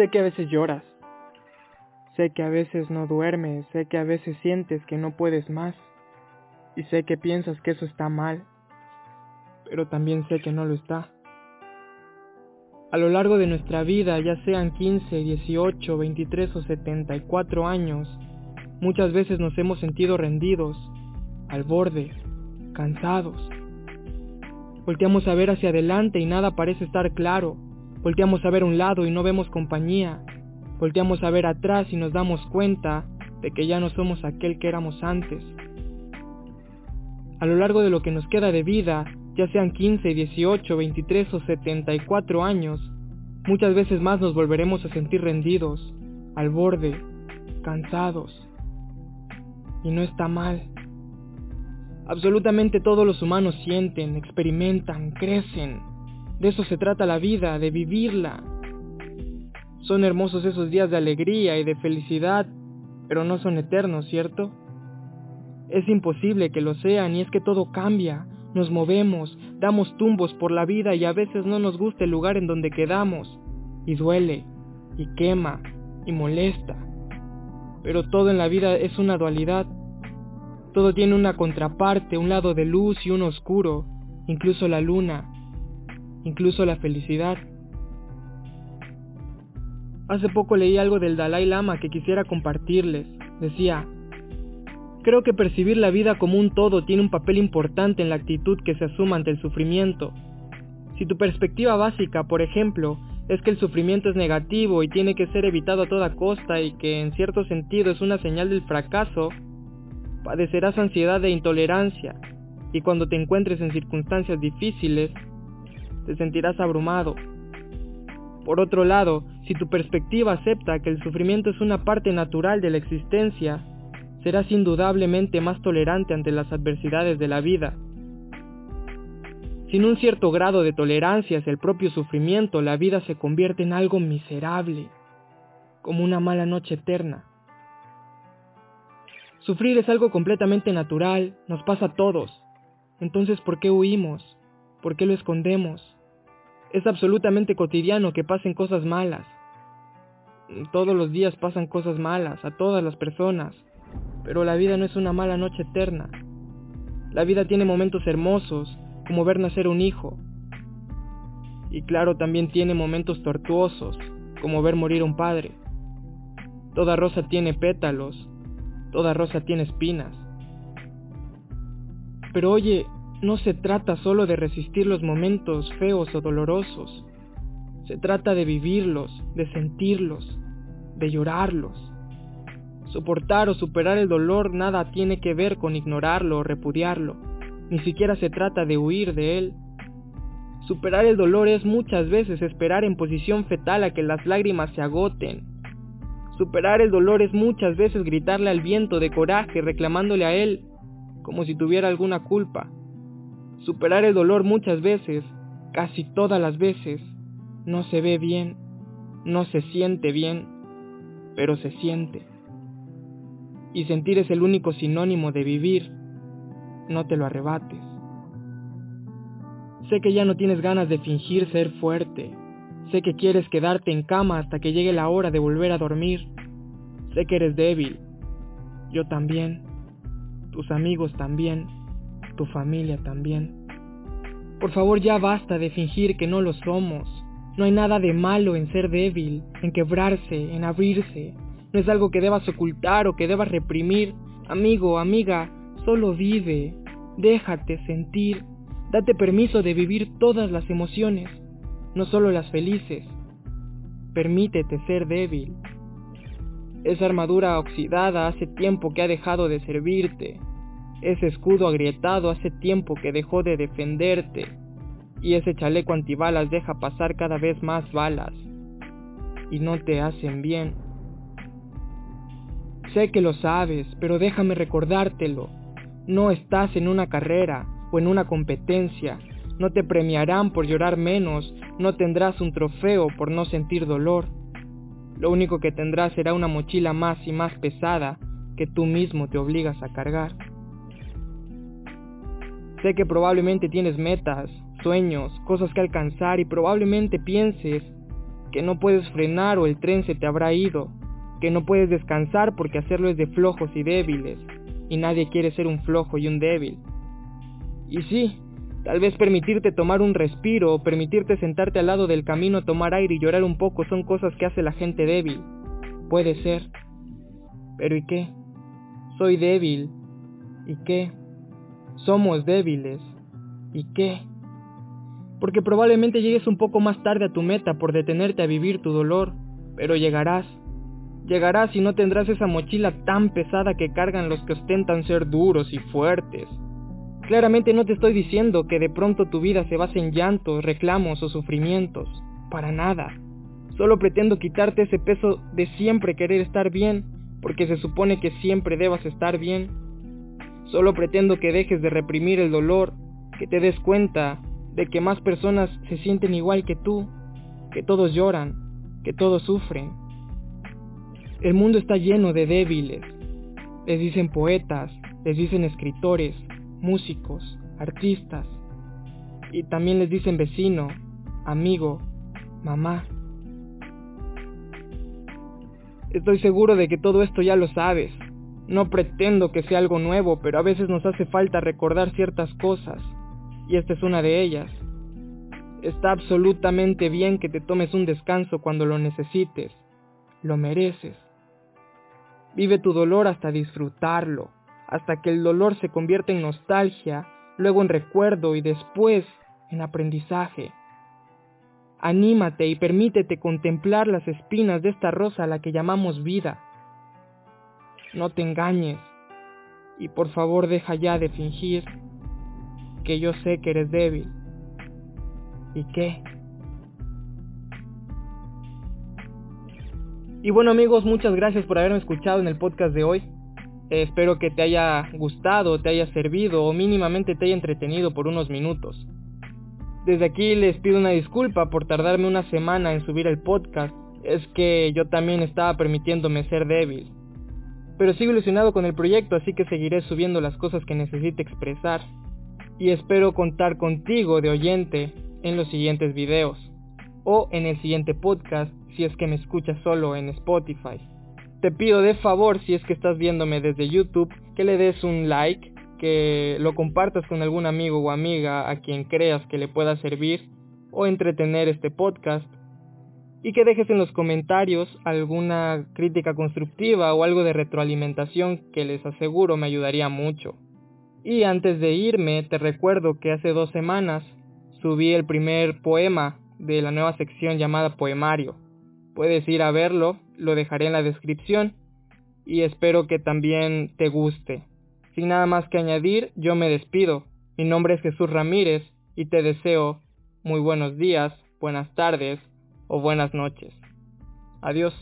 Sé que a veces lloras. Sé que a veces no duermes, sé que a veces sientes que no puedes más. Y sé que piensas que eso está mal. Pero también sé que no lo está. A lo largo de nuestra vida, ya sean 15, 18, 23 o 74 años, muchas veces nos hemos sentido rendidos, al borde, cansados. Volteamos a ver hacia adelante y nada parece estar claro. Volteamos a ver un lado y no vemos compañía. Volteamos a ver atrás y nos damos cuenta de que ya no somos aquel que éramos antes. A lo largo de lo que nos queda de vida, ya sean 15, 18, 23 o 74 años, muchas veces más nos volveremos a sentir rendidos, al borde, cansados. Y no está mal. Absolutamente todos los humanos sienten, experimentan, crecen. De eso se trata la vida, de vivirla. Son hermosos esos días de alegría y de felicidad, pero no son eternos, ¿cierto? Es imposible que lo sean y es que todo cambia, nos movemos, damos tumbos por la vida y a veces no nos gusta el lugar en donde quedamos. Y duele, y quema, y molesta. Pero todo en la vida es una dualidad. Todo tiene una contraparte, un lado de luz y uno oscuro, incluso la luna, incluso la felicidad. Hace poco leí algo del Dalai Lama que quisiera compartirles. Decía, Creo que percibir la vida como un todo tiene un papel importante en la actitud que se asuma ante el sufrimiento. Si tu perspectiva básica, por ejemplo, es que el sufrimiento es negativo y tiene que ser evitado a toda costa y que en cierto sentido es una señal del fracaso, padecerás ansiedad e intolerancia y cuando te encuentres en circunstancias difíciles, te sentirás abrumado. Por otro lado, si tu perspectiva acepta que el sufrimiento es una parte natural de la existencia serás indudablemente más tolerante ante las adversidades de la vida. Sin un cierto grado de tolerancia hacia el propio sufrimiento, la vida se convierte en algo miserable, como una mala noche eterna. Sufrir es algo completamente natural, nos pasa a todos. Entonces, ¿por qué huimos? ¿Por qué lo escondemos? Es absolutamente cotidiano que pasen cosas malas. Todos los días pasan cosas malas a todas las personas. Pero la vida no es una mala noche eterna. La vida tiene momentos hermosos, como ver nacer un hijo. Y claro, también tiene momentos tortuosos, como ver morir un padre. Toda rosa tiene pétalos, toda rosa tiene espinas. Pero oye, no se trata solo de resistir los momentos feos o dolorosos. Se trata de vivirlos, de sentirlos, de llorarlos. Soportar o superar el dolor nada tiene que ver con ignorarlo o repudiarlo, ni siquiera se trata de huir de él. Superar el dolor es muchas veces esperar en posición fetal a que las lágrimas se agoten. Superar el dolor es muchas veces gritarle al viento de coraje reclamándole a él como si tuviera alguna culpa. Superar el dolor muchas veces, casi todas las veces, no se ve bien, no se siente bien, pero se siente y sentir es el único sinónimo de vivir, no te lo arrebates. Sé que ya no tienes ganas de fingir ser fuerte. Sé que quieres quedarte en cama hasta que llegue la hora de volver a dormir. Sé que eres débil. Yo también. Tus amigos también. Tu familia también. Por favor ya basta de fingir que no lo somos. No hay nada de malo en ser débil, en quebrarse, en abrirse, no es algo que debas ocultar o que debas reprimir. Amigo, amiga, solo vive, déjate sentir, date permiso de vivir todas las emociones, no solo las felices. Permítete ser débil. Esa armadura oxidada hace tiempo que ha dejado de servirte. Ese escudo agrietado hace tiempo que dejó de defenderte. Y ese chaleco antibalas deja pasar cada vez más balas. Y no te hacen bien. Sé que lo sabes, pero déjame recordártelo. No estás en una carrera o en una competencia. No te premiarán por llorar menos, no tendrás un trofeo por no sentir dolor. Lo único que tendrás será una mochila más y más pesada que tú mismo te obligas a cargar. Sé que probablemente tienes metas, sueños, cosas que alcanzar y probablemente pienses que no puedes frenar o el tren se te habrá ido, que no puedes descansar porque hacerlo es de flojos y débiles, y nadie quiere ser un flojo y un débil. Y sí, tal vez permitirte tomar un respiro o permitirte sentarte al lado del camino tomar aire y llorar un poco son cosas que hace la gente débil. Puede ser. Pero ¿y qué? Soy débil. ¿Y qué? Somos débiles. ¿Y qué? Porque probablemente llegues un poco más tarde a tu meta por detenerte a vivir tu dolor, pero llegarás. Llegarás y no tendrás esa mochila tan pesada que cargan los que ostentan ser duros y fuertes. Claramente no te estoy diciendo que de pronto tu vida se base en llantos, reclamos o sufrimientos. Para nada. Solo pretendo quitarte ese peso de siempre querer estar bien, porque se supone que siempre debas estar bien. Solo pretendo que dejes de reprimir el dolor, que te des cuenta de que más personas se sienten igual que tú, que todos lloran, que todos sufren. El mundo está lleno de débiles. Les dicen poetas, les dicen escritores, músicos, artistas. Y también les dicen vecino, amigo, mamá. Estoy seguro de que todo esto ya lo sabes. No pretendo que sea algo nuevo, pero a veces nos hace falta recordar ciertas cosas y esta es una de ellas. Está absolutamente bien que te tomes un descanso cuando lo necesites. Lo mereces. Vive tu dolor hasta disfrutarlo, hasta que el dolor se convierta en nostalgia, luego en recuerdo y después en aprendizaje. Anímate y permítete contemplar las espinas de esta rosa a la que llamamos vida. No te engañes y por favor deja ya de fingir que yo sé que eres débil. ¿Y qué? Y bueno amigos, muchas gracias por haberme escuchado en el podcast de hoy. Eh, espero que te haya gustado, te haya servido o mínimamente te haya entretenido por unos minutos. Desde aquí les pido una disculpa por tardarme una semana en subir el podcast. Es que yo también estaba permitiéndome ser débil. Pero sigo ilusionado con el proyecto, así que seguiré subiendo las cosas que necesite expresar y espero contar contigo de oyente en los siguientes videos o en el siguiente podcast si es que me escuchas solo en Spotify. Te pido de favor si es que estás viéndome desde YouTube que le des un like, que lo compartas con algún amigo o amiga a quien creas que le pueda servir o entretener este podcast y que dejes en los comentarios alguna crítica constructiva o algo de retroalimentación que les aseguro me ayudaría mucho. Y antes de irme, te recuerdo que hace dos semanas subí el primer poema de la nueva sección llamada Poemario. Puedes ir a verlo, lo dejaré en la descripción y espero que también te guste. Sin nada más que añadir, yo me despido. Mi nombre es Jesús Ramírez y te deseo muy buenos días, buenas tardes o buenas noches. Adiós.